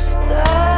Stop.